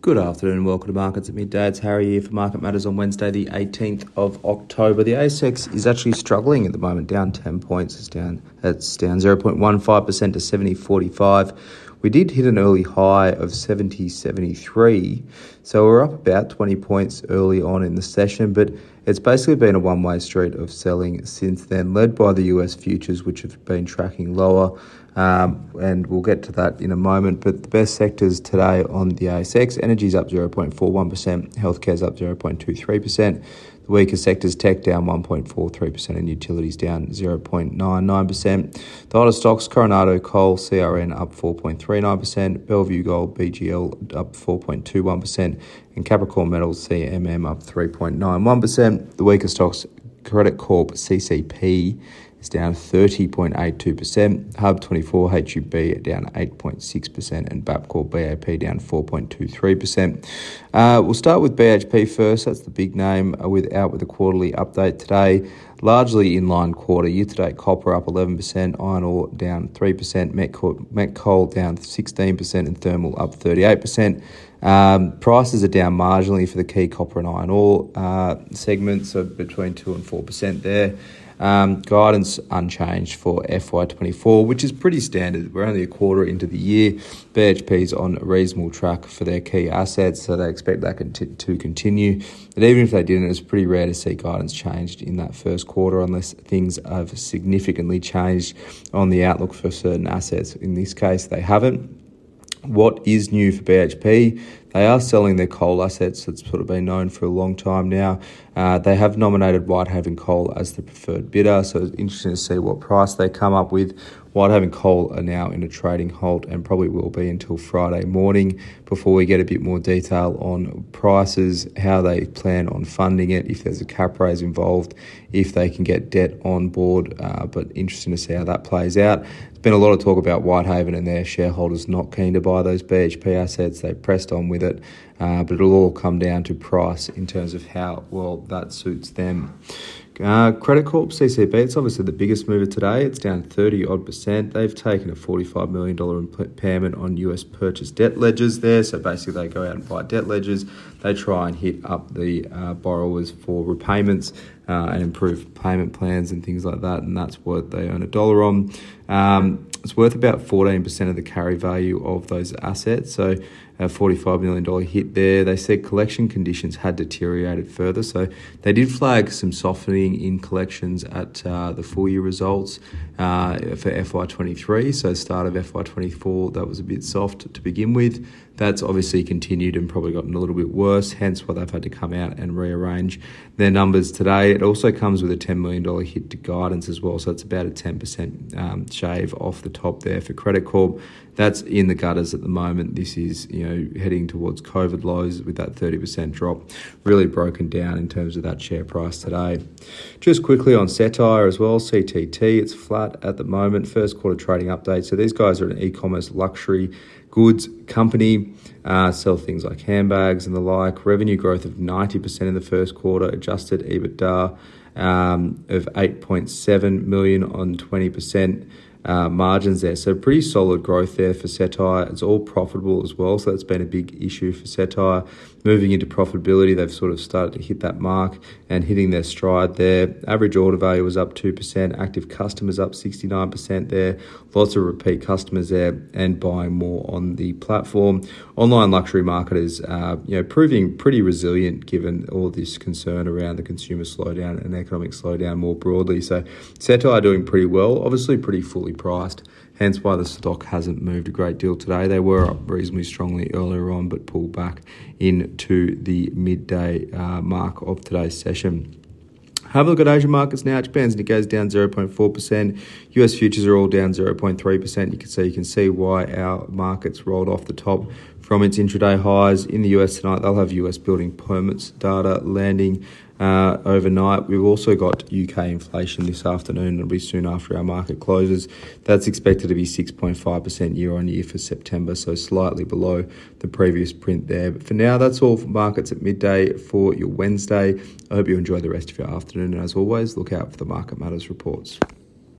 Good afternoon welcome to Markets at Midday. It's Harry here for Market Matters on Wednesday, the 18th of October. The ASX is actually struggling at the moment, down 10 points. It's down, it's down 0.15% to 70.45. We did hit an early high of 70.73, so we're up about 20 points early on in the session, but it's basically been a one way street of selling since then, led by the US futures, which have been tracking lower. Um, and we'll get to that in a moment. But the best sectors today on the ASX energy is up 0.41%, healthcare is up 0.23%. The weaker sectors, tech down 1.43% and utilities down 0.99%. The hottest stocks, Coronado Coal, CRN up 4.39%, Bellevue Gold, BGL up 4.21%, and Capricorn Metals, CMM up 3.91%. The weaker stocks, Credit Corp, CCP is down 30.82%, Hub 24 HUB down 8.6%, and Bapcor BAP down 4.23%. Uh, we'll start with BHP first. That's the big name uh, with out with a quarterly update today. Largely in line quarter. Year to date, copper up 11%, iron ore down 3%, met coal, met coal down 16%, and thermal up 38%. Um, prices are down marginally for the key copper and iron ore uh, segments, so between 2 and 4% there. Um, guidance unchanged for FY24, which is pretty standard. We're only a quarter into the year. BHP's on a reasonable track for their key assets, so they expect that to continue. But even if they didn't, it's pretty rare to see guidance changed in that first quarter unless things have significantly changed on the outlook for certain assets. In this case, they haven't. What is new for BHP? They are selling their coal assets. That's sort of been known for a long time now. Uh, they have nominated Whitehaven Coal as the preferred bidder, so it's interesting to see what price they come up with. Whitehaven Coal are now in a trading halt and probably will be until Friday morning before we get a bit more detail on prices, how they plan on funding it, if there's a cap raise involved, if they can get debt on board. Uh, but interesting to see how that plays out. There's been a lot of talk about Whitehaven and their shareholders not keen to buy those BHP assets. They pressed on with it, uh, but it'll all come down to price in terms of how well that suits them. Uh, Credit Corp CCP, it's obviously the biggest mover today. It's down 30 odd percent. They've taken a $45 million impairment on US purchase debt ledgers there. So basically, they go out and buy debt ledgers. They try and hit up the uh, borrowers for repayments uh, and improve payment plans and things like that. And that's what they earn a dollar on. Um, it's worth about 14% of the carry value of those assets. So a $45 million hit there. They said collection conditions had deteriorated further. So they did flag some softening in collections at uh, the full year results uh, for FY23. So start of FY24, that was a bit soft to begin with. That's obviously continued and probably gotten a little bit worse, hence why they've had to come out and rearrange their numbers today. It also comes with a $10 million hit to guidance as well, so it's about a 10% um, shave off the top there for Credit Corp. That's in the gutters at the moment. This is, you know, heading towards COVID lows with that 30% drop, really broken down in terms of that share price today. Just quickly on Cettire as well, CTT, it's flat at the moment. First quarter trading update. So these guys are an e-commerce luxury goods company, uh, sell things like handbags and the like. Revenue growth of 90% in the first quarter, adjusted EBITDA um, of 8.7 million on 20% uh, margins there. So pretty solid growth there for Cettire. It's all profitable as well, so that's been a big issue for Cettire. Moving into profitability, they've sort of started to hit that mark and hitting their stride there. Average order value was up 2%, active customers up 69% there, lots of repeat customers there and buying more on the platform. Online luxury market is uh, you know, proving pretty resilient given all this concern around the consumer slowdown and economic slowdown more broadly. So Cettire doing pretty well, obviously pretty fully priced hence why the stock hasn't moved a great deal today. They were up reasonably strongly earlier on, but pulled back into the midday uh, mark of today's session. Have a look at Asian markets now. Japan's it goes down 0.4%. US futures are all down 0.3%. You can see you can see why our markets rolled off the top from its intraday highs. In the US tonight, they'll have US building permits data landing uh, overnight. We've also got UK inflation this afternoon. It'll be soon after our market closes. That's expected to be 6.5% year on year for September, so slightly below the previous print there. But for now, that's all for markets at midday for your Wednesday. I hope you enjoy the rest of your afternoon. And as always, look out for the Market Matters reports.